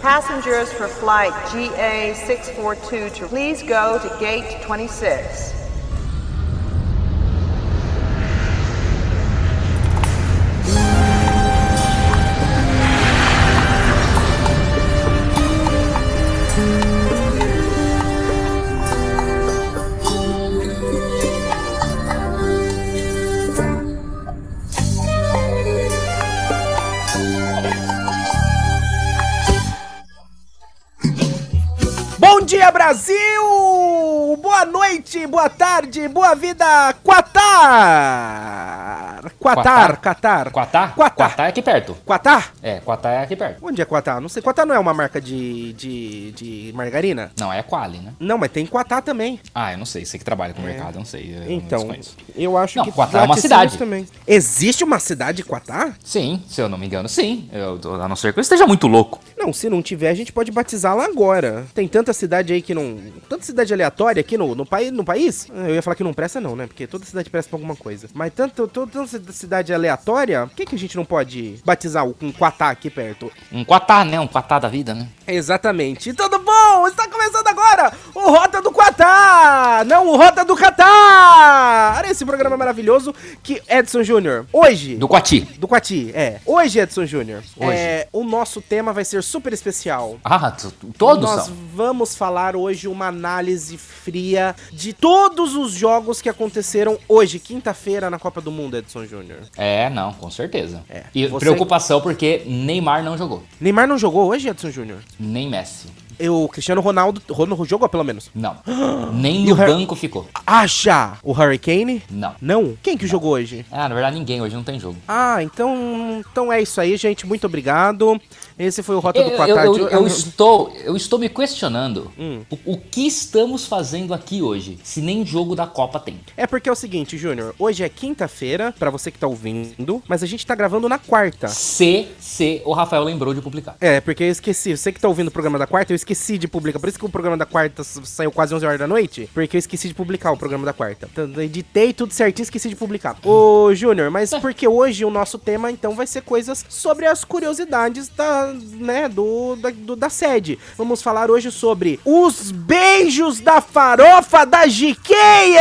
Passengers for flight GA642 to please go to gate 26. Brasil! Boa noite, boa tarde, boa vida, Quatar! Quatar, Qatar. Quatá? Quatá. Quatá é aqui perto. Quatar? É, Quatá é aqui perto. Onde é Quatar? Não sei. Quatar não é uma marca de, de, de margarina? Não, é Quali, né? Não, mas tem Quatar também. Ah, eu não sei. Você que trabalha com mercado, eu não sei. eu Então, desconheço. eu acho Não, que Quatá é uma cidade. também. Existe uma cidade Quatar? Sim, se eu não me engano, sim. Eu, a não ser que eu esteja muito louco. Não, se não tiver, a gente pode batizá-la agora. Tem tanta cidade aí que não. Tanta cidade aleatória aqui no, no, país, no país. Eu ia falar que não presta, não, né? Porque toda cidade presta pra alguma coisa. Mas tanto, tanta cidade aleatória, por que, que a gente não pode batizar o- um Quatá aqui perto? Um Quatá, né? Um Quatá da vida, né? Exatamente. Tudo bom? Está começando agora o Rota do Quatá! Não, o Rota do Catar! Esse programa maravilhoso que Edson Júnior, hoje... Do Quati. Do Quati, é. Hoje, Edson Júnior, Hoje. é, o nosso tema vai ser super especial. Ah, todos Nós são. vamos falar hoje uma análise fria de todos os jogos que aconteceram hoje, quinta-feira, na Copa do Mundo, Edson Júnior. É, não, com certeza. É. E Você- preocupação porque Neymar não jogou. Neymar não jogou hoje, Edson Júnior? Nem Messi. Eu, Cristiano Ronaldo, Ronaldo jogou pelo menos. Não. Nem no o banco ficou. Acha o Hurricane? Não. Não? Quem que jogou hoje? Ah, na verdade ninguém, hoje não tem jogo. Ah, então, então é isso aí, gente. Muito obrigado. Esse foi o Rota Eu, do eu, Quatá. eu- de- eu estou, eu estou me questionando Hum. o, o que estamos fazendo aqui hoje, se nem jogo da Copa tem. É porque é o seguinte, Júnior. Hoje é quinta-feira, pra você que tá ouvindo, mas a gente tá gravando na quarta. Se, se o Rafael lembrou de publicar. É, porque eu esqueci. Você que tá ouvindo o programa da quarta, eu esqueci de publicar. Por isso que o programa da quarta saiu quase 11 horas da noite, porque eu esqueci de publicar o programa da quarta. Então, eu editei tudo certinho, esqueci de publicar. Ô, Júnior, mas porque hoje o nosso tema, então, vai ser coisas sobre as curiosidades da, né, do, da, do- da sede. Vamos falar hoje sobre os beijos da farofa da GK,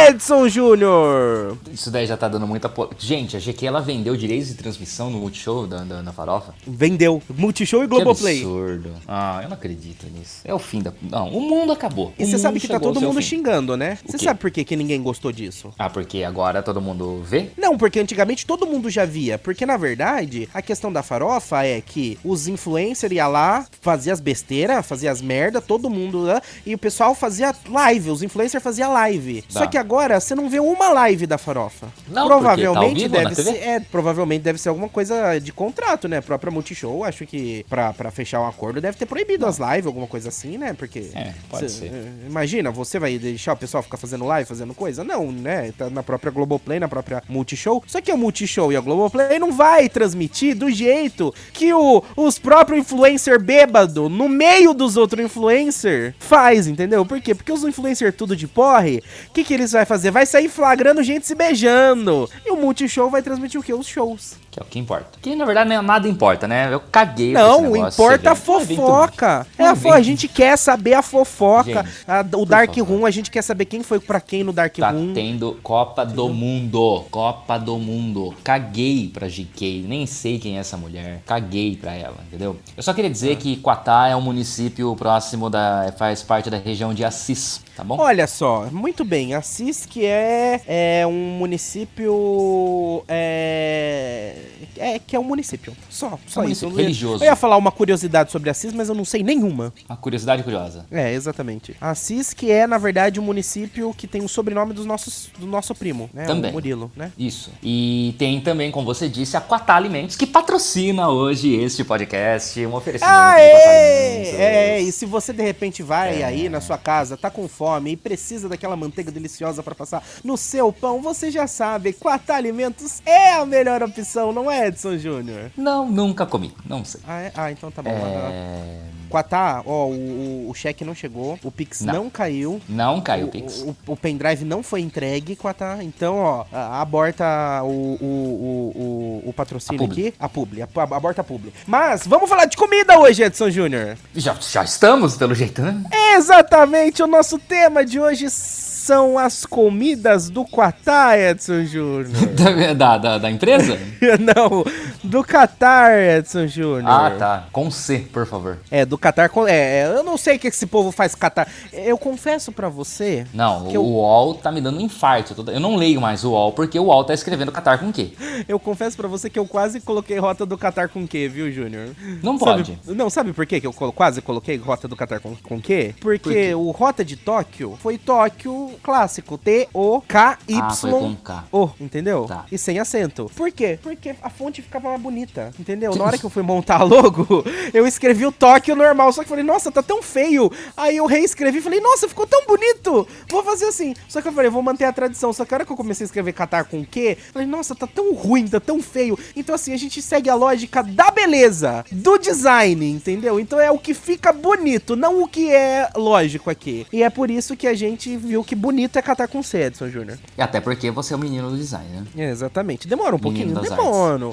Edson Júnior. Isso daí já tá dando muita. Po... Gente, a GQ ela vendeu direitos de transmissão no Multishow da, da, da Farofa. Vendeu. Multishow e Que Globoplay. absurdo. Ah, eu não acredito nisso. É o fim da. Não, o mundo acabou. E você sabe que tá todo mundo xingando, né? Você sabe por que, que ninguém gostou disso? Ah, porque agora todo mundo vê? Não, porque antigamente todo mundo já via. Porque, na verdade, a questão da farofa é que os influencers iam lá, fazia as besteiras, fazia as merda, todo mundo lá, e o pessoal fazia live, os influencers faziam live. Tá. Só que agora você não vê uma live da farofa. Não, tá provavelmente na deve ser, é, provavelmente deve ser alguma coisa de contrato, né? A própria Multishow, acho que pra, pra fechar um acordo deve ter proibido as lives, alguma coisa assim, né? Porque É, pode cê- ser. é, Imagina, você vai deixar o pessoal ficar fazendo live, fazendo coisa? Não, né? Tá na própria Globoplay, na própria Multishow. Só que a Multishow e a Globoplay não vai transmitir do jeito que o, os próprios influencer bêbado, no meio dos outros influencer, faz, entendeu? Por quê? Porque os influencer tudo de porre, o que que eles vai fazer? Vai sair flagrando gente se beijando. E o Multishow vai transmitir o quê? Os shows. Que é o que importa. Que na verdade nem- nada importa, né? Eu caguei. Não, negócio, importa a fofoca. É, Um a fo- a gente quer saber a fofoca. Gente, A- o Dark favor. Room, a gente quer saber quem foi pra quem no Dark Tá Room. tendo Copa do Mundo. Copa do Mundo. Caguei pra GK. Nem sei quem é essa mulher. Caguei pra ela, entendeu? Eu só queria dizer que Quatá é um município próximo da. faz parte da região de Assis, tá bom? Olha só, muito bem. Assis, que é, é um município. É, é. que é um município. Só, só É um isso. Eu religioso. Eu ia falar uma curiosidade sobre Assis, mas eu não sei nenhuma. Uma curiosidade curiosa. É, exatamente. Assis, que é, na verdade, um município que tem o sobrenome dos nossos, do nosso primo, né? Também. O Murilo, né? Isso. E tem também, como você disse, a Quatá Alimentos, que patrocina hoje este podcast. Um oferecimento de Aê! Alimentos. É, e se você de repente vai É. aí na sua casa, tá com fome e precisa daquela manteiga deliciosa pra passar no seu pão, você já sabe, Quatá Alimentos é a melhor opção, não é, Edson Júnior? Não, nunca comi. Não sei. Ah, é? Ah, então tá bom. É... Quatá, ó, o, o- o cheque não chegou, o Pix não, Não. caiu. Não caiu o o, Pix. o, o pendrive não foi entregue, Quatá. Então, ó, aborta o, o, patrocínio A aqui. A publi, a, aborta a publi. Mas vamos falar de comida hoje, Edson Júnior. Já, já estamos, pelo jeito, né? Exatamente, o nosso tema de hoje são as comidas do Quatá, Edson Júnior. Da, da, da empresa? não, do Qatar, Edson Júnior. ah, tá. Com C, por favor. É, do Qatar. com- É, eu não sei o que esse povo faz Qatar. Eu confesso pra você. Não, o eu- UOL tá me dando um infarto. Eu não leio mais o UOL, porque o UOL tá escrevendo Qatar com Q. Eu confesso pra você que eu quase coloquei rota do Qatar com Q, viu, Júnior? Não Sabe- pode. não, sabe por quê que eu quase coloquei rota do Qatar com, com Q? Porque Por quê? o rota de Tóquio foi Tóquio clássico. T-O-K-Y. Ah, foi com K. O, entendeu? Tá. E sem acento. Por quê? Porque a fonte ficava mais bonita, entendeu? Na hora que eu fui montar a logo, eu escrevi o Tóquio normal, só que eu falei, nossa, tá tão feio. Aí eu reescrevi e falei, nossa, ficou tão bonito. Vou fazer assim. Só que eu falei, vou manter a tradição. Só que a hora que eu comecei a escrever Qatar com Q, falei, nossa, tá tão ruim, tá tão feio. Então assim, a gente segue a lógica da beleza, do design, entendeu? Então é o que fica bonito, não o que é lógico aqui. E é por isso que a gente viu que bonito é Qatar com C, Edson Júnior. E até porque você é o menino do design, né? É, exatamente. Demora um pouquinho, Menino das demora.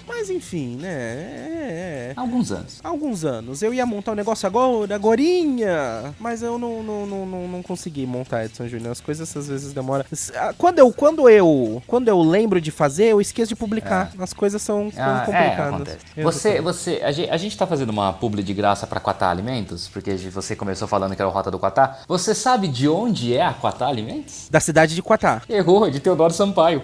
Mas enfim, né? É, é. Há alguns anos. Alguns anos. Eu ia montar um negócio agora, agorinha. Mas eu não, não, não, não, não consegui montar, Edson Júnior. As coisas às vezes demoram. Ah, Quando eu, quando eu, quando eu lembro de fazer, eu esqueço de publicar. As coisas são, são Ah, é, complicadas. Você, você, a gente, a gente tá fazendo uma publi de graça pra Quatá Alimentos, porque você começou falando que era o Rota do Quatá. Você sabe de onde é a Quatá Alimentos? Da cidade de Quatá. Errou, é de Teodoro Sampaio.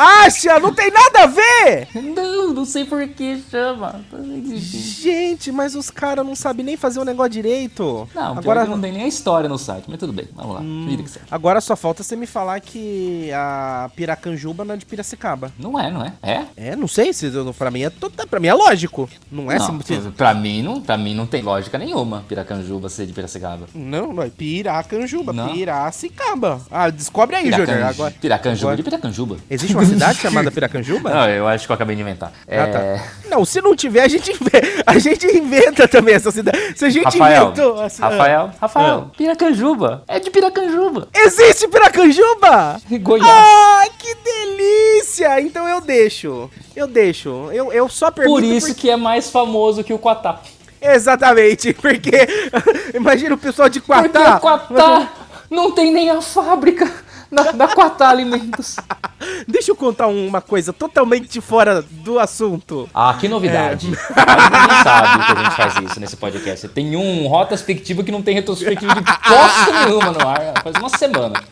Acha! Não tem nada a ver! Não, não sei por que chama. Gente, mas os caras não sabem nem fazer o negócio direito. Não, agora não tem nem a história no site, mas tudo bem, vamos lá. Segue. Agora só falta você me falar que a Piracanjuba não é de Piracicaba. Não é, não é? É? É, não sei se pra mim é pra mim é lógico. Não é não, se- pra mim não, pra mim não tem lógica nenhuma Piracanjuba ser de Piracicaba. Não, não é Piracanjuba, Não. Piracicaba. Ah, descobre aí, Júnior. Piracanju- Agora. Piracanjuba agora- de Piracanjuba. Existe uma cidade chamada Piracanjuba? Não, eu acho que eu acabei de inventar. Ah, é... tá. Não, se não tiver, a gente inventa, a gente inventa também essa cidade. Se a gente Rafael, inventou. assim, Rafael, Rafael, Ah. Piracanjuba. É de Piracanjuba. Existe Piracanjuba? Goiás. Ah, que delícia! Então eu deixo. Eu deixo. Eu, eu só pergunto. Por isso que é mais famoso que o Quatá. Exatamente, porque imagina o pessoal de Porque Quatá. o Quatá não tem nem a fábrica da, da Quatá Alimentos. Deixa eu contar uma coisa totalmente fora do assunto. Ah, que novidade. Ninguém sabe que a gente faz isso nesse podcast. Tem um Rotas Fictiva que não tem retrospectiva de bosta nenhuma no ar. Faz uma semana.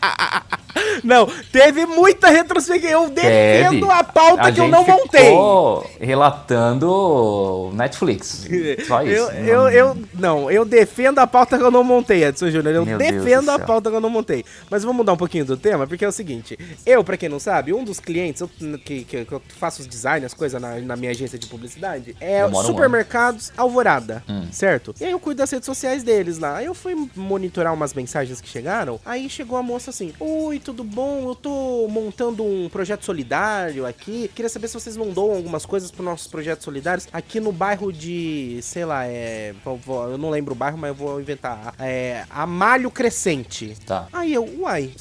Não, teve muita retrospectiva. Eu defendo Teve. a pauta que eu não montei. ficou relatando Netflix. Só isso. Eu, eu, eu, não, eu defendo a pauta que eu não montei, Edson Júnior. Eu Meu defendo do a pauta que eu não montei. Mas vamos mudar um pouquinho do tema, porque é o seguinte: eu, pra quem não sabe, um dos clientes eu- que, que, eu faço os designs, as coisas na, na minha agência de publicidade, é Demora um Supermercados Alvorada, Hum. certo? E aí eu cuido das redes sociais deles lá. Aí eu fui monitorar umas mensagens que chegaram. Aí chegou a moça assim: Oi, tudo bom? Eu tô montando um projeto solidário aqui. Queria saber se vocês não doam algumas coisas para nossos projetos solidários aqui no bairro de, sei lá, é. Eu não lembro o bairro, mas eu vou inventar. É. Amalho Crescente. Tá. Aí eu, uai,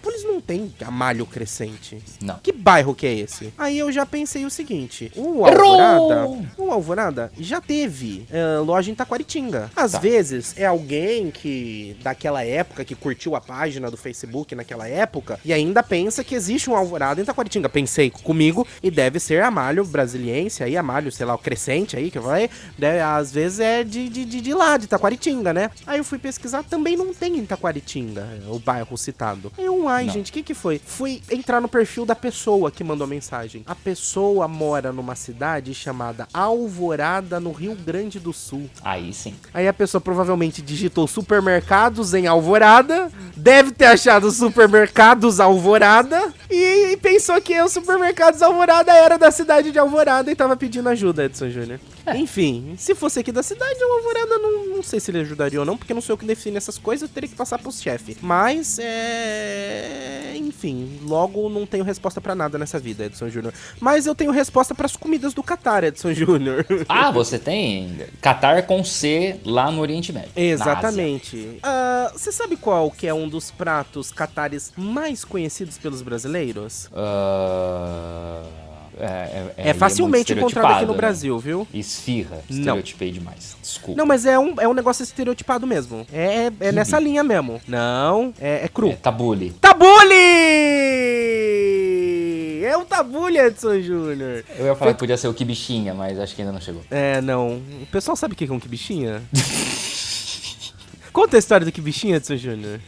Itápolis não tem Amalho Crescente. Não. Que bairro que é esse? Aí eu já pensei o seguinte: o Errou! Alvorada, o Alvorada já teve eh, loja em Taquaritinga. Às Tá. vezes é alguém que daquela época que curtiu a página do Facebook naquela época e ainda pensa que existe um Alvorada em Taquaritinga. Pensei comigo e deve ser Amalho brasiliense aí, Amalho, sei lá, o Crescente aí que falei. Deve- às vezes é de, de, de, de lá, de Taquaritinga, né? Aí eu fui pesquisar, também não tem em Taquaritinga o bairro citado. Aí eu, ai, Não. gente, o que que foi? Fui entrar no perfil da pessoa que mandou a mensagem. A pessoa mora numa cidade chamada Alvorada, no Rio Grande do Sul. Aí sim. Aí a pessoa provavelmente digitou supermercados em Alvorada, deve ter achado supermercados Alvorada e, pensou que o supermercados Alvorada era da cidade de Alvorada e tava pedindo ajuda, Edson Júnior. Enfim, se fosse aqui da cidade, o Alvorada não, não sei se ele ajudaria ou não, porque não sou eu que defino essas coisas, eu teria que passar pros chefes. Mas, é. Enfim, logo não tenho resposta pra nada nessa vida, Edson Júnior. Mas eu tenho resposta pras comidas do Catar, Edson Júnior. Ah, você tem Qatar com C lá no Oriente Médio. Exatamente. Ah, Você sabe qual que é um dos pratos catares mais conhecidos pelos brasileiros? Ah, é, é, É, facilmente muito encontrado aqui no né? Brasil, viu? Esfirra. Não. Estereotipei demais. Desculpa. Não, mas é um, é um negócio estereotipado mesmo. É, é, é nessa linha mesmo. Não, é, é cru. É, tabule. Tabule! É o tabule, Edson Júnior. Eu ia falar que podia ser o que bichinha, mas acho que ainda não chegou. É, não. O pessoal sabe o que é um quibichinha? Conta a história do quibichinha, Edson Júnior.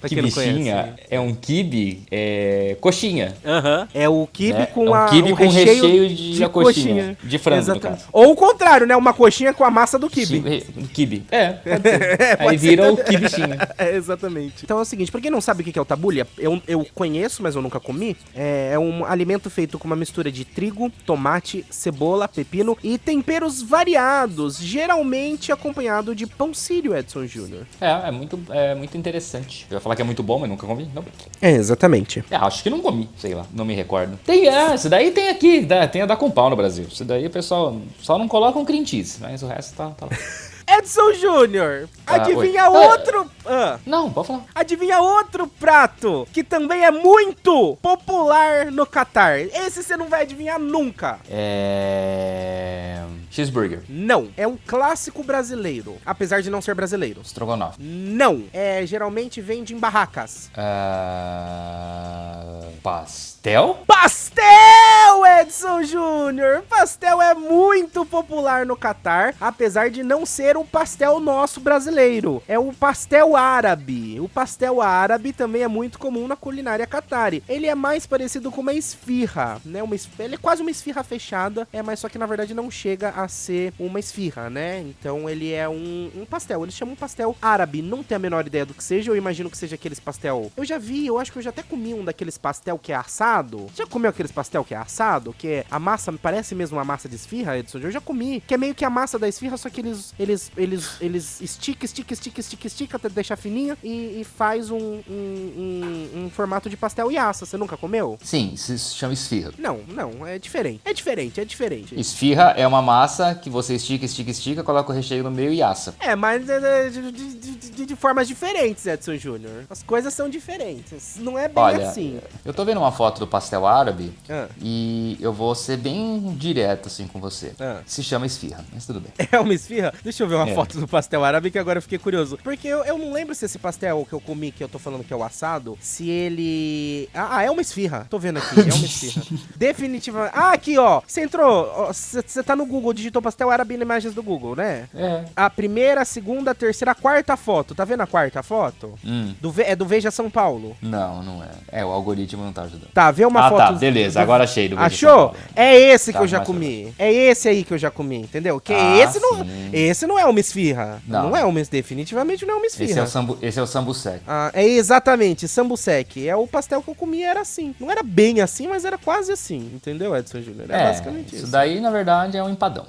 Pra Que quem não bichinha conhece. é um kibe, é coxinha. Aham. É o quibe Né? com É um a, quibe o com recheio de coxinha. De frango, no Exatamente. caso. Ou o contrário, né? Uma coxinha com a massa do quibe. Chi- Kibe. É, pode ser. É, pode Aí ser vira o também. kibichinha. É, exatamente. Então é o seguinte, pra quem não sabe o que é o tabule, eu, eu conheço, mas eu nunca comi. É, é um alimento feito com uma mistura de trigo, tomate, cebola, pepino e temperos variados, geralmente acompanhado de pão sírio, Edson Júnior. É, é muito, é muito interessante. Eu ia falar que é muito bom, mas nunca comi. Não. É, exatamente. É, acho que não comi, sei lá, não me recordo. Tem, é, isso daí tem aqui, dá- tem a da com pau no Brasil. Isso daí o pessoal só não coloca um cream cheese, mas o resto tá, tá lá. Edson Júnior, Ah, adivinha oi. outro... Ah. Não, pode falar. Adivinha outro prato que também é muito popular no Catar. Esse você não vai adivinhar nunca. É. Cheeseburger. Não, é um clássico brasileiro, apesar de não ser brasileiro. Estrogonofe. Não, é geralmente vende em barracas. Ah, pastel? Pastel, Edson Júnior! Pastel é muito popular no Catar, apesar de não ser o pastel nosso brasileiro. É o pastel árabe. O pastel árabe também é muito comum na culinária catari. Ele é mais parecido com uma esfirra, né? Uma es- Ele é quase uma esfirra fechada, é, mas só que na verdade não chega a ser uma esfirra, né? Então ele é um, um pastel. Eles chamam pastel árabe. Não tenho a menor ideia do que seja. Eu imagino que seja aqueles pastel. Eu já vi, eu acho que eu já até comi um daqueles pastel que é assado. Já comeu aqueles pastel que é assado? Que é a massa me parece mesmo uma massa de esfirra, Edson? Eu já comi. Que é meio que a massa da esfirra, só que eles eles eles eles estica, estica, estica, estica, estica até deixar fininha e, e faz um, um, um, um formato de pastel e assa. Você nunca comeu? Sim, se chama esfirra. Não, não, é diferente. É diferente, é diferente. Esfirra é uma massa que você estica, estica, estica, coloca o recheio no meio e assa. É, mas é, é, de, de- de- de- de formas diferentes, Edson Júnior. As coisas são diferentes. Não é bem Olha, assim. eu tô vendo uma foto do pastel árabe Ah. e eu vou ser bem direto assim com você. Ah. Se chama esfirra, mas tudo bem. É uma esfirra? Deixa eu ver uma É. foto do pastel árabe que agora eu fiquei curioso. Porque eu, eu não lembro se esse pastel que eu comi, que eu tô falando que é o assado, se ele. Ah, ah, é uma esfirra. Tô vendo aqui, é uma esfirra. Definitivamente. Ah, aqui, ó. Você entrou. Você tá no Google, digitou pastel árabe em imagens do Google, né? É. A primeira, a segunda, a terceira, a quarta foto. Tá vendo a quarta foto? Hum. Do, Ve- é do Veja São Paulo. Não, não é. É, o algoritmo não tá ajudando. Tá, vê uma Ah, foto. tá, beleza, agora achei do Veja São Achou? Paulo. É esse Tá, que eu já comi. É esse aí que eu já comi, entendeu? Que Ah, esse não, sim. esse não é uma esfirra. Não, Não. é uma, definitivamente não é uma esfirra. Esse é o sambu, esse é o sambu sec. Ah, é exatamente, sambusek. É o pastel que eu comi era assim. Não era bem assim, mas era quase assim, entendeu, Edson Júnior? É, É, basicamente isso. isso daí na verdade é um empadão.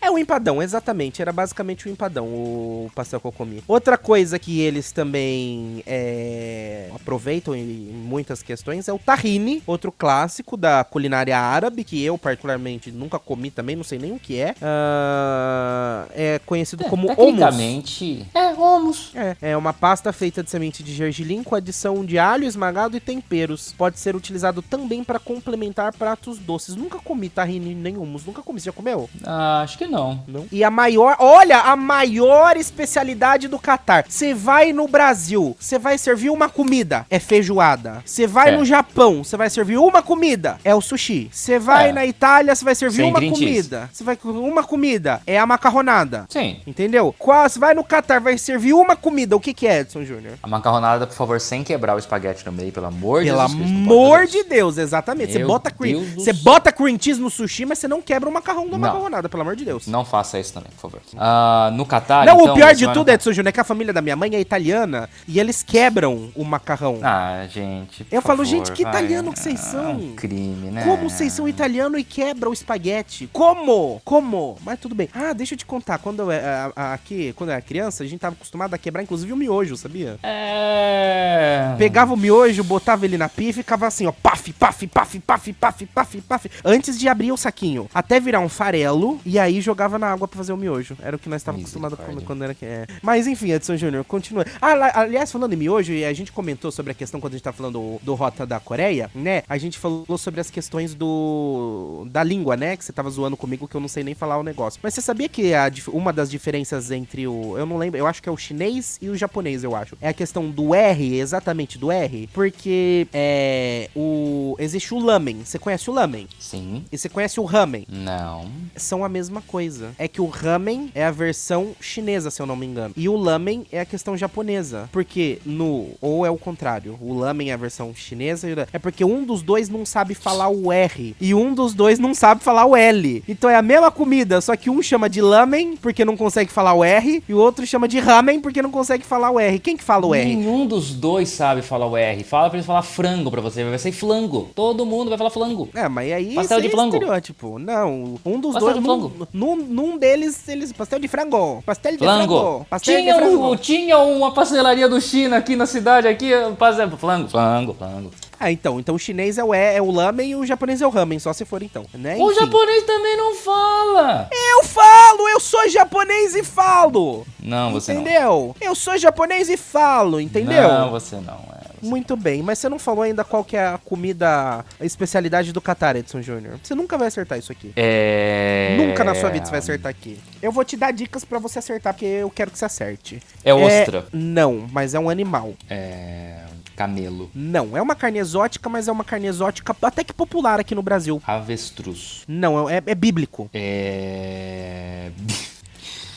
É o empadão, exatamente. Era basicamente o empadão, o pastel que eu comi. Outra coisa que eles também é, aproveitam em muitas questões é o tahine, outro clássico da culinária árabe, que eu particularmente nunca comi também, não sei nem o que é. Ah, é conhecido como hummus. Tecnicamente, é hummus. É, é uma pasta feita de semente de gergelim com adição de alho esmagado e temperos. Pode ser utilizado também para complementar pratos doces. Nunca comi tahine nem hummus. Nunca comi. Você já comeu? Ah, acho que não. Não. E a maior, olha, a maior especialidade do Catar. Você vai no Brasil, você vai servir uma comida, é feijoada. Você vai É. no Japão, você vai servir uma comida, é o sushi. Você vai É. na Itália, você vai servir Sem uma comida. Você vai com uma comida, é a macarronada. Sim. Entendeu? Você vai no Catar, vai servir uma comida. O que que é, Edson Júnior? A macarronada, por favor, sem quebrar o espaguete no meio, pelo amor de Pelo Jesus Cristo. não amor de Deus, exatamente. Você bota, cream, Deus você bota cream cheese no sushi, mas você não quebra o macarrão da Não. Macarronada, pelo amor de Deus. Não faça isso também, por favor. Ah, no Catar, Não, então, o pior de tudo, Edson Júnior, é que a família da minha mãe é italiana e eles quebram o macarrão. Ah, gente. Eu falo, favor, gente, que vai. italiano que vocês Ah, são? um crime, né? Como vocês são italiano e quebram o espaguete? Como? Como? Mas tudo bem. Ah, deixa eu te contar. Quando eu, a- a- aqui, quando eu era criança, a gente tava acostumado a quebrar, inclusive, o miojo, sabia? É. Pegava o miojo, botava ele na pia e ficava assim, ó, paf, paf, paf, paf, paf, paf, paf, antes de abrir o saquinho, até virar um farelo, e aí jogava na água pra fazer o miojo. Era o que nós estávamos acostumados a comer quando era que é. Mas enfim, Edson Júnior, continua. Ah, aliás, falando em miojo, e a gente comentou sobre a questão quando a gente tá falando do, do Rota da Coreia, né? A gente falou sobre as questões do da língua, né? Que você tava zoando comigo que eu não sei nem falar o negócio. Mas você sabia que a uma das diferenças entre o. Eu não lembro, eu acho que é o chinês e o japonês, eu acho. É a questão do R, exatamente do R. Porque é. O. Existe o lamen. Você conhece o lamen? Sim. E você conhece o ramen? Não. São a mesma coisa. É que o ramen é a versão chinesa, se eu não me engano. E o lamen é a questão japonesa. Porque no. Ou é o contrário. O lamen é a versão chinesa. É porque um dos dois não sabe falar o R. E um dos dois não sabe falar o L. Então é a mesma comida, só que um chama de lamen porque não consegue falar o R. E o outro chama de ramen porque não consegue falar o R. Quem que fala o R? Nenhum dos dois sabe falar o R. Fala pra eles falar frango pra você. Vai ser flango. Todo mundo vai falar flango. É, mas aí Pastel de é flango. estereótipo. Não, um dos Pastel dois, de num, num, deles, eles pastel de frango, pastel de frango, pastel Tinha, de frango. um, tinha uma pastelaria do China aqui na cidade, aqui, pastel- flango, flango, flango. Ah, então, então o chinês é o é, é o lamen e o japonês é o ramen, só se for então, né? O Enfim. japonês também não fala. Eu falo, eu sou japonês e falo. Não, você entendeu? Eu sou japonês e falo, não. entendeu? Não, você não. É, Muito bem, mas você não falou ainda qual que é a comida, a especialidade do Qatar, Edson Júnior. Você nunca vai acertar isso aqui. É... Nunca na sua vida você vai acertar aqui. Eu vou te dar dicas pra você acertar, porque eu quero que você acerte. É ostra. Não, mas é um animal. É... Camelo. Não, é uma carne exótica, mas é uma carne exótica até que popular aqui no Brasil. Avestruz. Não, é, é bíblico. É...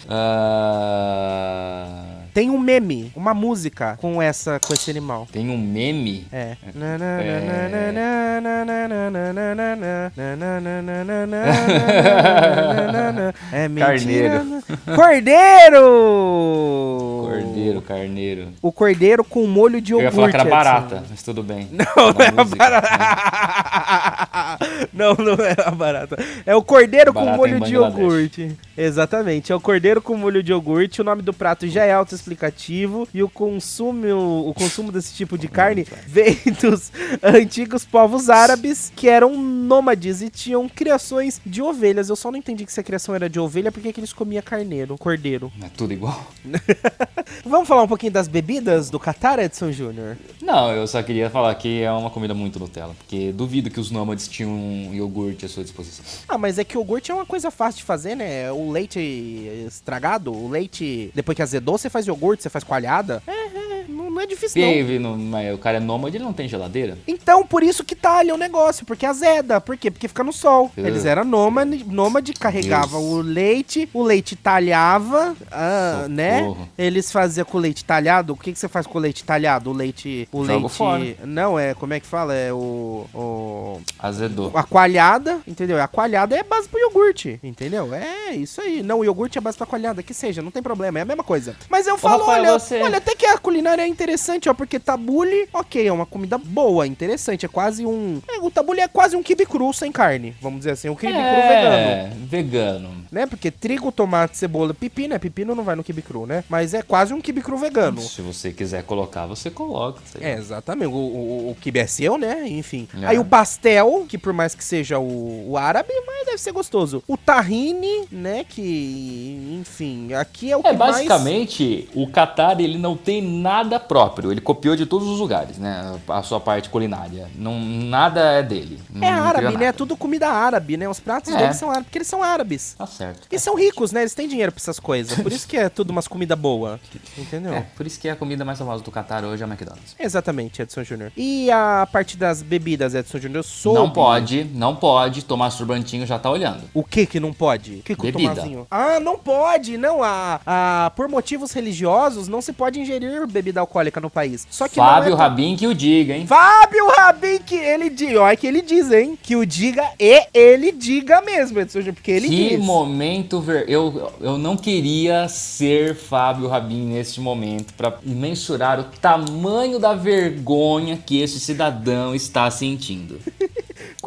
Ah, Tem um meme, uma música com essa com esse animal. Tem um meme? É. É mentira. Cordeiro! Cordeiro, carneiro. O cordeiro com molho de Eu iogurte. ia falar que era Edson. barata, mas tudo bem. Não, não é a música, né? barata. Não, não é a barata. É o cordeiro com Barata molho de iogurte. Exatamente. É o cordeiro com molho de iogurte. O nome do prato já é autoexplicativo. E o consumo, o consumo desse tipo de carne vem dos antigos povos árabes que eram nômades e tinham criações de ovelhas. Eu só não entendi que se a criação era de ovelha, porque que eles comiam carneiro, cordeiro. É tudo igual? Vamos falar um pouquinho das bebidas do Qatar, Edson Júnior? Não, eu só queria falar que é uma comida muito Nutella. Porque duvido que os nômades tinham iogurte à sua disposição. Ah, mas é que iogurte é uma coisa fácil de fazer, né? O leite estragado, o leite. Depois que azedou, você faz iogurte, você faz coalhada. É, é, não, não é difícil, não. Porque no- mas o cara é nômade, ele não tem geladeira. Então, por isso que talha o negócio, porque azeda. Por quê? Porque fica no sol. Uh. Eles eram nômade, nômade carregava Deus. o leite, o leite talhava, ah, né? Eles faziam com o leite talhado. O que, que você faz com o leite talhado? O leite. O Jogo leite. fora. Não, é. Como é que fala? É o. o Azedou. a coalhada, entendeu? A coalhada é base pro iogurte, entendeu? É isso aí. Não, o iogurte é base pra coalhada, que seja, não tem problema, é a mesma coisa. Mas eu falo, Rafael, olha, você- olha, até que a culinária é interessante, ó, porque tabule, ok, é uma comida boa, interessante, é quase um... É, o tabule é quase um quibe cru sem carne, vamos dizer assim, um quibe cru vegano. É, vegano. Né? Porque trigo, tomate, cebola, pepino, é pepino não vai no quibe cru, né? Mas é quase um quibe cru vegano. Se você quiser colocar, você coloca. sei É, exatamente. O, o, o quibe é seu, né? Enfim. É. Aí o pastel, que por mais que seja o, o árabe, mas deve ser gostoso. O tahine, né? Que, enfim, aqui é o É, que mais... basicamente, o Qatar ele não tem nada próprio. Ele copiou de todos os lugares, né? A sua parte culinária. Não, nada é dele. Não- É não árabe, cria né? É nada. tudo comida árabe, né? Os pratos É. deles são árabes, porque eles são árabes. Tá certo. E são ricos, né? Eles têm dinheiro pra essas coisas. Por isso que é tudo umas comida boa. Entendeu? É, por isso que a comida mais famosa do Qatar hoje é a McDonald's. Exatamente, Edson Júnior. E a parte das bebidas, Edson Júnior? Eu soube... Não pode, não pode. Tomar Surbantinho já tá olhando. O que que não pode? O que que o Bebida. Tomazinho? Ah, não pode, não. A, a, por motivos religiosos, não se pode ingerir bebida alcoólica no país. Só que Fábio não é Rabin que o diga, hein? Fábio Rabin que ele diz, olha que ele diz, hein? Que o diga e ele diga mesmo, Edson Júnior, porque ele que diz. mo- momento, ver- eu, eu não queria ser Fábio Rabin neste momento para mensurar o tamanho da vergonha que esse cidadão está sentindo.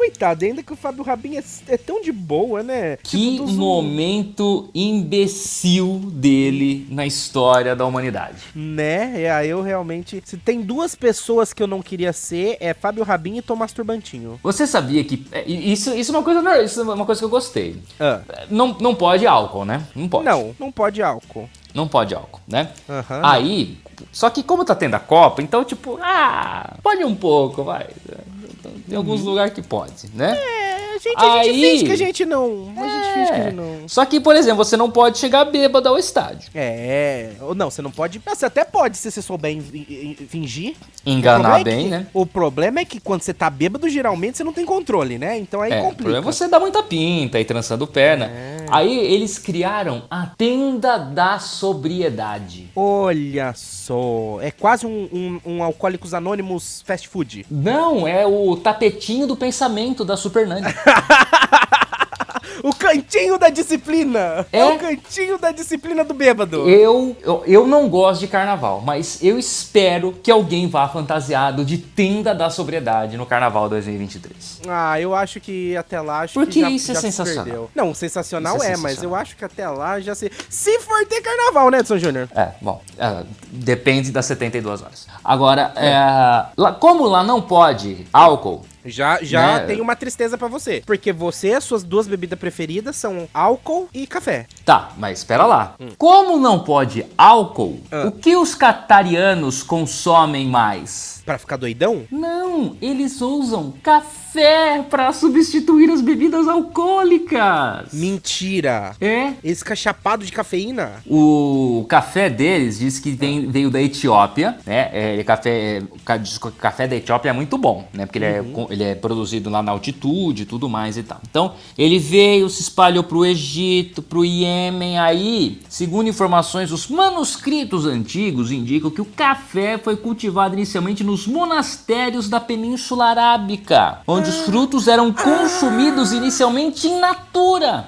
Coitado, ainda que o Fábio Rabin é, é tão de boa, né? Que Tipo, momento imbecil dele na história da humanidade. Né? É, eu realmente. Se tem duas pessoas que eu não queria ser, é Fábio Rabin e Tomás Turbantinho. Você sabia que. é, Isso, isso, é uma coisa, isso é uma coisa que eu gostei. Ah. Não, não pode álcool, né? Não pode. Não, não pode álcool. Não pode álcool, né? Aham. Aí, só que como tá tendo a Copa, então, tipo, ah, pode um pouco, vai. Tem alguns lugares que pode, né? É, a gente, a gente Aí- finge que a gente não. A gente finge que a gente não. Só que, por exemplo, você não pode chegar bêbado ao estádio. É, ou não, você não pode. Você até pode se você souber fingir. Enganar O é bem, que- né? O problema é que quando você tá bêbado, geralmente você não tem controle, né? Então aí É, o complica. problema é você dar muita pinta e trançando perna. É. Aí eles criaram a tenda da sobriedade. Olha só, é quase um, um, um Alcoólicos Anônimos fast food. Não, é o tapetinho do pensamento da Super Nani. O cantinho da disciplina! É, É? o cantinho da disciplina do bêbado. Eu, eu, eu não gosto de carnaval, mas eu espero que alguém vá fantasiado de tenda da sobriedade no carnaval 2023. Ah, eu acho que até lá acho Porque que já, isso é já se sensacional. perdeu. Não, sensacional é é, mas sensacional. eu acho que até lá já se. Se for ter carnaval, né, Edson Júnior? É, bom, é, depende das 72 horas. Agora, é, lá- como lá não pode álcool, Já, já Né? tem uma tristeza pra você. Porque você, as suas duas bebidas preferidas são álcool e café. Tá, mas espera lá. Como não pode álcool, Ah. o que os catarianos consomem mais? Pra ficar doidão? Não, eles usam café para substituir as bebidas alcoólicas. Mentira! É. Esse cachapado de cafeína? O café deles diz que vem- veio da Etiópia, né? É, é café, é, café da Etiópia é muito bom, né? Porque ele, é, com- ele é produzido lá na altitude e tudo mais e tal. Então, ele veio, se espalhou pro Egito, pro Iêmen. Aí, segundo informações, os manuscritos antigos indicam que o café foi cultivado inicialmente nos monastérios da Península Arábica, onde os frutos eram consumidos inicialmente in natura.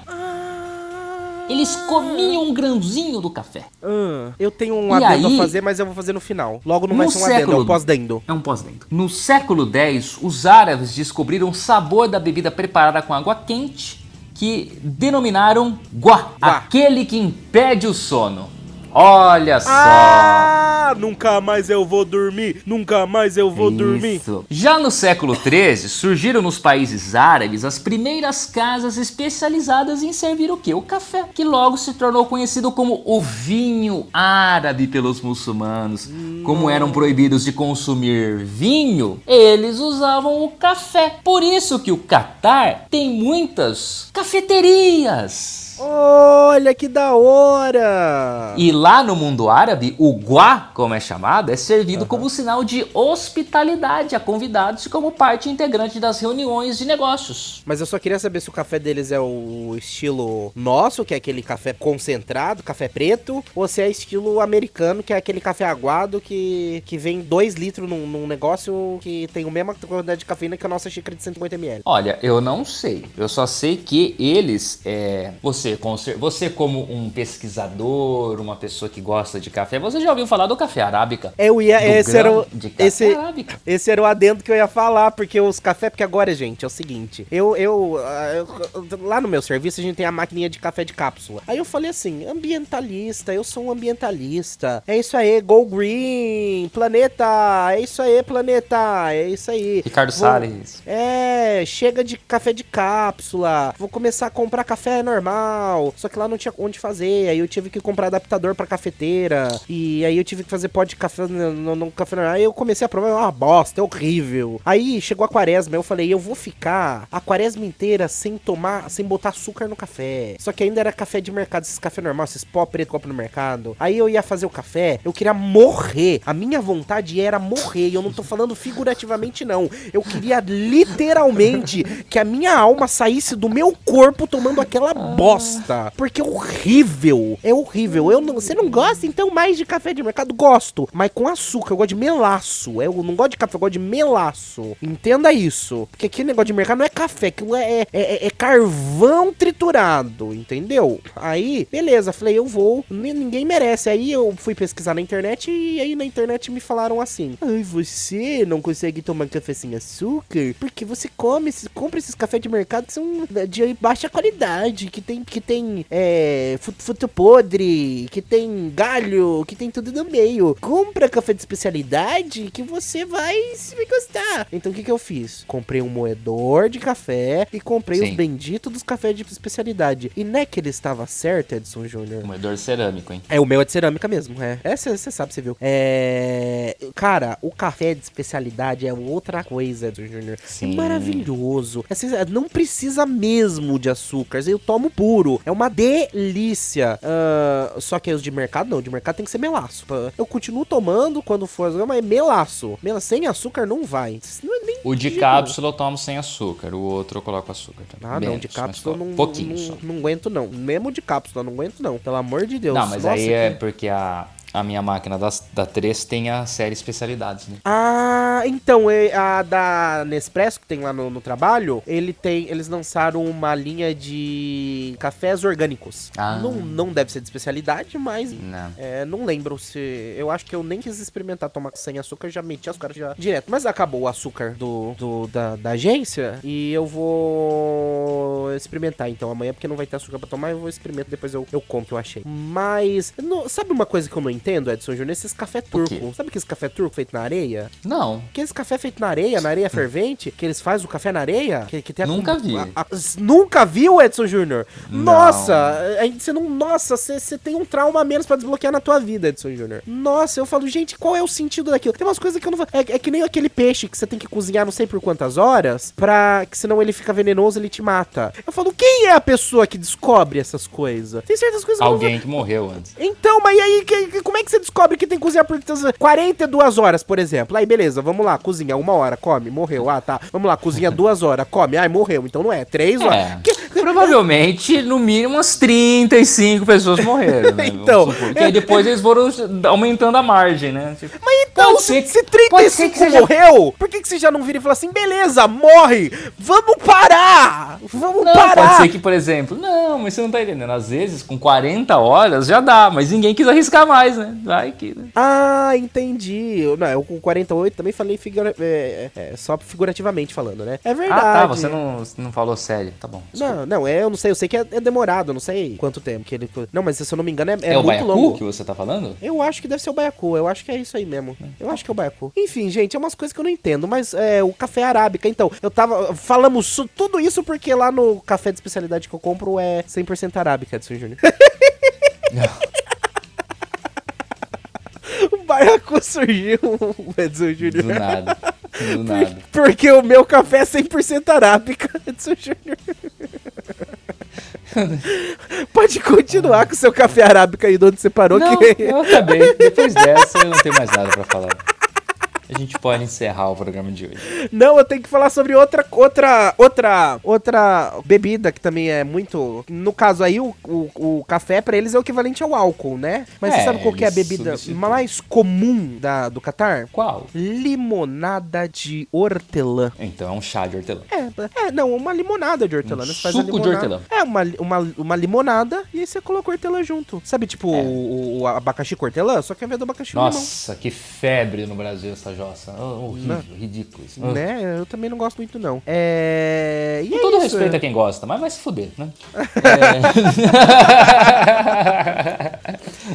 Eles comiam um grãozinho do café. Ah, eu tenho um E adendo aí- a fazer, mas eu vou fazer no final. Logo não vai No ser um adendo, é século- um pós-dendo. É um pós-dendo. No século X, os árabes descobriram o sabor da bebida preparada com água quente, que denominaram guá, Guá. aquele que impede o sono. Olha só! Ah, nunca mais eu vou dormir, nunca mais eu vou dormir. Isso. Já no século XIII, surgiram nos países árabes as primeiras casas especializadas em servir o quê? O café, que logo se tornou conhecido como o vinho árabe pelos muçulmanos. Como eram proibidos de consumir vinho, eles usavam o café. Por isso que o Catar tem muitas cafeterias. Olha que da hora! E lá no mundo árabe, o guá, como é chamado, é servido como sinal de hospitalidade a convidados e como parte integrante das reuniões de negócios. Mas eu só queria saber se o café deles é o estilo nosso, que é aquele café concentrado, café preto, ou se é estilo americano, que é aquele café aguado que, que vem 2 litros num, num negócio que tem a mesma quantidade de cafeína que a nossa xícara de 150ml. Olha, eu não sei. Eu só sei que eles, é, você, cer- você como um pesquisador, uma pessoa que gosta de café, você já ouviu falar do café arábica? Eu ia, Do esse era o, de café esse, arábica. esse era o adendo que eu ia falar, porque os café, porque agora, gente, é o seguinte, eu, eu, ah, eu- lá no meu serviço a gente tem a maquininha de café de cápsula. Aí eu falei assim, ambientalista, eu sou um ambientalista. É isso aí, go green, planeta, é isso aí, planeta, é isso aí. Ricardo Vou- Salles. É, chega de café de cápsula. Vou começar a comprar café normal. Só que lá não tinha onde fazer. Aí eu tive que comprar adaptador pra cafeteira. E aí eu tive que fazer pó de café no, no- no café normal. Aí eu comecei a provar, é uma bosta, é horrível. Aí chegou a quaresma. Eu falei, eu vou ficar a quaresma inteira sem tomar, sem botar açúcar no café. Só que ainda era café de mercado, esses café normal, esses pó preto que compra no mercado. Aí eu ia fazer o café, eu queria morrer. A minha vontade era morrer. E eu não tô falando figurativamente, não. Eu queria literalmente que a minha alma saísse do meu corpo tomando aquela bosta. Gosta. Porque é horrível. É horrível. Eu não, você não gosta, então, mais de café de mercado? Gosto. Mas com açúcar. Eu gosto de melaço. Eu não gosto de café, eu gosto de melaço. Entenda isso. Porque aqui o negócio de mercado não é café. Aquilo é, é, é, é carvão triturado. Entendeu? Aí, beleza. Falei, eu vou. Ninguém merece. Aí eu fui pesquisar na internet e aí na internet me falaram assim: Ai, você não consegue tomar café sem açúcar? Porque você come, compra esses cafés de mercado são de baixa qualidade, que tem, que tem é, fruto podre, que tem galho, que tem tudo no meio. Compra café de especialidade que você vai se gostar. Então o que, que eu fiz? Comprei um moedor de café e comprei Sim. os benditos dos cafés de especialidade. E não é que ele estava certo, Edson Júnior? Moedor cerâmico, hein? É, o meu é de cerâmica mesmo, é. É, você sabe, você viu. É. Cara, o café de especialidade é outra coisa, Edson Júnior. É maravilhoso. É, não precisa mesmo de açúcar. Eu tomo puro. É uma delícia. Uh, só que os de mercado não. De mercado tem que ser melaço. Eu continuo tomando quando for, mas é melaço. Melaço sem açúcar não vai. Não é o de cápsula eu tomo sem açúcar. O outro eu coloco açúcar. Também. Ah, Menos, não. De cápsula eu não, pouquinho não, não, não aguento não. Mesmo de cápsula, não aguento não. Pelo amor de Deus. Não, mas Nossa, aí é porque a, a minha máquina da, da 3 tem a série especialidades, né? Ah, então, é, a da Nespresso, que tem lá no, no, trabalho, ele tem, eles lançaram uma linha de cafés orgânicos. Ah. Não, não deve ser de especialidade, mas não. É, não lembro se... Eu acho que eu nem quis experimentar tomar sem açúcar, já meti açúcar já direto. Mas acabou o açúcar do, do da, da agência e eu vou experimentar então amanhã, porque não vai ter açúcar pra tomar, eu vou experimentar, depois eu, eu conto o que eu achei. Mas, no, sabe uma coisa que eu não entendo, Edson Júnior, esses café turco. Sabe aqueles café turco feito na areia? Não. Aqueles café feito na areia, na areia fervente, que eles fazem o café na areia? Que, que tem a, nunca vi. A, a, nunca viu, Edson Júnior? Nossa, você não. Nossa, você tem um trauma a menos pra desbloquear na tua vida, Edson Júnior. Nossa, eu falo, gente, qual é o sentido daquilo? Tem umas coisas que eu não. É, é que nem aquele peixe que você tem que cozinhar não sei por quantas horas, pra que senão ele fica venenoso ele te mata. Eu falo, quem é a pessoa que descobre essas coisas? Tem certas coisas que Alguém que morreu antes. Então, mas aí, que, como é que você descobre que tem que cozinhar por 42 horas, por exemplo. Aí, beleza, vamos lá, cozinha uma hora, come, morreu. Ah, tá. Vamos lá, cozinha duas horas, come. Ai, morreu. Então não é, três horas. É. Que... Provavelmente, no mínimo, umas 35 pessoas morreram. Né? então. Porque é... aí depois eles foram aumentando a margem, né? Tipo, Mas então, se, se 35 que morreu, por que, que você já não vira e fala assim, beleza, morre, vamos parar, vamos não, parar. Pode ser que, por exemplo, não, mas você não tá entendendo. Às vezes, com 40 horas já dá, mas ninguém quis arriscar mais, né? Vai que. Né? Ah, entendi. Não, eu com 48 também falei figura, é, é, só figurativamente falando, né? É verdade. Ah, tá, você não, não falou sério. Tá bom. Desculpa. Não, não, é, eu não sei, eu sei que é, é, demorado, não sei quanto tempo que ele. Não, mas se eu não me engano, é, é, é muito o Baiacu longo. que você tá falando? Eu acho que deve ser o Baiacu, eu acho que é isso aí mesmo. Eu acho que é o Baiacu. Enfim, gente, é umas coisas que eu não entendo, mas é o café arábica, então, eu tava. Falamos tudo isso porque lá no café de especialidade que eu compro é 100% arábica, Edson Júnior. o baiacu surgiu, Edson Júnior. Do nada. Do nada. Porque o meu café é 100% arábica, Edson Júnior. Pode continuar com o seu café arábica aí de onde você parou. Não, que... eu acabei. Depois dessa eu não tenho mais nada pra falar a gente pode encerrar o programa de hoje. Não, eu tenho que falar sobre outra, outra, outra, outra bebida que também é muito. No caso aí, o, o, o café para eles é o equivalente ao álcool, né? Mas é, você sabe qual que é a bebida mais comum da, do Catar? Qual? Limonada de hortelã. Então é um chá de hortelã. É, é não, uma limonada de hortelã. Um né? suco limonada, de hortelã. É, uma, uma, uma limonada e aí você coloca hortelã junto. Sabe, tipo, é. o, o, abacaxi com hortelã? Só que ao invés do abacaxi Nossa, que febre no Brasil essa jossa. Oh, horrível, não. ridículo isso. Né? Eu também não gosto muito, não. É... E Com é todo isso, respeito é... a quem gosta, mas vai se fuder, né? é...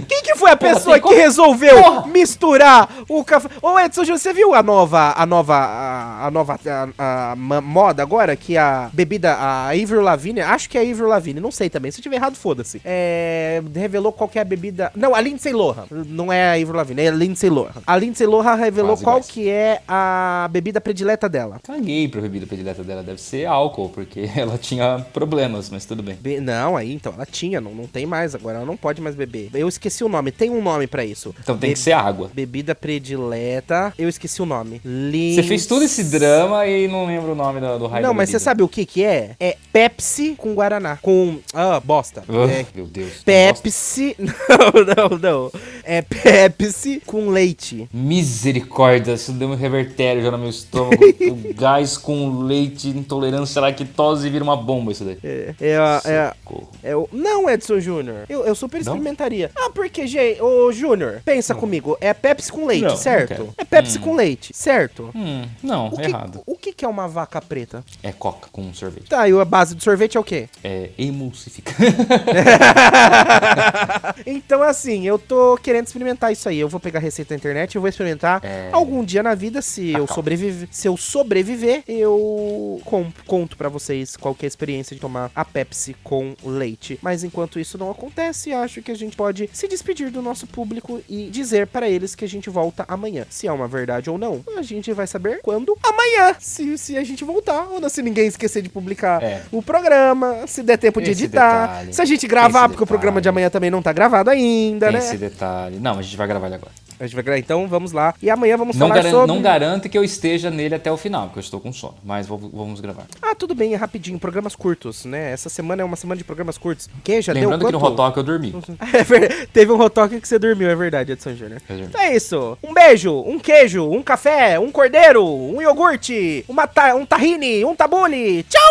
Quem que foi a pessoa que resolveu Porra. misturar o café? Ô Edson, você viu a nova, a nova, a, a nova a, a, moda agora? Que a bebida, a Avril Lavigne, acho que é a Avril Lavigne, não sei também. Se eu tiver errado, foda-se. É, revelou qual que é a bebida... Não, a Lindsay Lohan. Não é a Avril Lavigne, é a Lindsay Lohan. A Lindsay Lohan revelou Quase qual que é a bebida predileta dela. Caguei pra bebida predileta dela. Deve ser álcool, porque ela tinha problemas, mas tudo bem. Be não, aí então, ela tinha, não, não tem mais agora. Ela não pode mais beber. Eu esqueci o nome, tem um nome para isso. Então tem Be que ser água. Bebida pre predileta. Eu esqueci o nome. Lin... Você fez todo esse drama e não lembra o nome do, do raio Não, mas você sabe o que que é? É Pepsi com Guaraná. Com. Ah, bosta. Ugh, É Meu Deus. Pepsi. Não, não, não. É Pepsi com leite. Misericórdia, isso deu um revertério já no meu estômago. o gás com leite, intolerância à lactose vira uma bomba isso daí. É, é, a- é, a- é o. Não, Edson Júnior. Eu, eu super experimentaria. Ah, porque, gente. Ô, Júnior, pensa comigo. É Pepsi com leite, Não, não certo? quero. é Pepsi com leite, certo? Hum, não, O que, errado. o que que é uma vaca preta? É coca com sorvete. Tá, e a base do sorvete é o quê? É emulsificante. então, assim, eu tô querendo experimentar isso aí. Eu vou pegar a receita da internet e eu vou experimentar É. algum dia na vida. Se eu, Cacau. sobreviver, se eu sobreviver, eu com- conto pra vocês qual que é a experiência de tomar a Pepsi com leite. Mas enquanto isso não acontece, acho que a gente pode se despedir do nosso público e dizer para eles que a gente volta amanhã. Se é uma verdade ou não, a gente vai saber quando amanhã. Se, se a gente voltar ou não, se ninguém esquecer de publicar É. o programa, se der tempo de Esse editar. detalhe. Se a gente gravar, Esse porque o programa de amanhã também não tá gravado ainda, Tem né? esse detalhe. Não, a gente vai gravar ele agora. A gente vai gravar, então vamos lá. E amanhã vamos Não, falar garan sobre... não garante que eu esteja nele até o final, porque eu estou com sono. Mas vou- vamos gravar. Ah, tudo bem, é rapidinho, programas curtos, né? Essa semana é uma semana de programas curtos. Que já Lembrando deu que no quanto? Rotok eu dormi. É ver- Teve um rotoque que você dormiu, é verdade, Edson Júnior. Então é isso. Um beijo, um queijo, um café, um cordeiro, um iogurte, uma ta um tahine, um tabule. Tchau!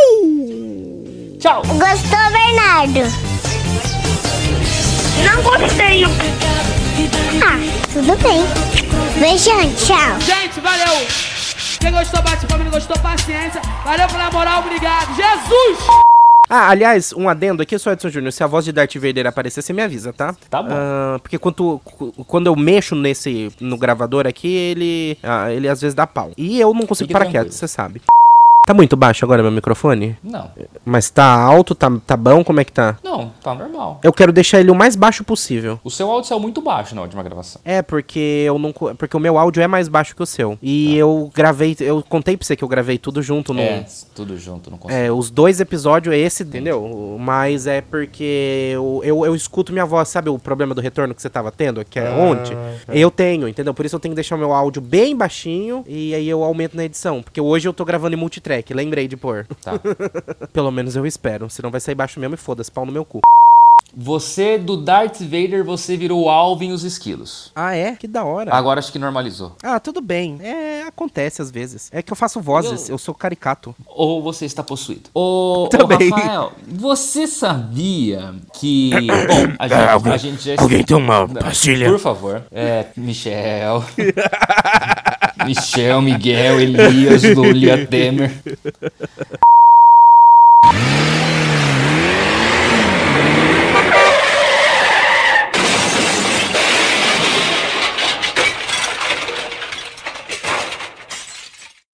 Tchau! Gostou, Bernardo? Não gostei. Ah, tudo bem. Beijão, tchau. Gente, valeu. Quem gostou, bate palma, não gostou, paciência. Valeu pela moral, obrigado. Jesus! Ah, aliás, um adendo aqui, sou Edson Júnior. Se a voz de Darth Vader aparecer, você me avisa, tá? Tá bom. Ah, porque quando, quando eu mexo nesse no gravador aqui, ele, ah, ele às vezes dá pau. E eu não consigo Fique parar quieto, você sabe. Tá muito baixo agora meu microfone? Não. Mas tá alto, tá, tá bom? Como é que tá? Não, tá normal. Eu quero deixar ele o mais baixo possível. O seu áudio saiu muito baixo na última gravação. É, porque eu não. Porque o meu áudio é mais baixo que o seu. E eu gravei. Eu contei pra você que eu gravei tudo junto no. É, tudo junto, não consigo. É, os dois episódios é esse, entendeu? Mas é porque eu, eu, eu escuto minha voz, sabe o problema do retorno que você tava tendo, que é ontem? Eu tenho, entendeu? Por isso eu tenho que deixar o meu áudio bem baixinho e aí eu aumento na edição. Porque hoje eu tô gravando em multitrack, lembrei de pôr. Tá. Pelo menos eu espero, senão vai sair baixo mesmo e foda-se, pau no meu cu. Você, do Darth Vader, você virou o Alvin os esquilos. Ah, é? Que da hora. Agora acho que normalizou. Ah, tudo bem. É, acontece às vezes. É que eu faço vozes, eu sou caricato. Ou você está possuído. Ô, ô Também. Rafael, você sabia que. Bom, a gente, a gente já. Alguém tem uma pastilha? Por favor. É, Michel. Michel, Miguel, Elias, Lulia, Temer.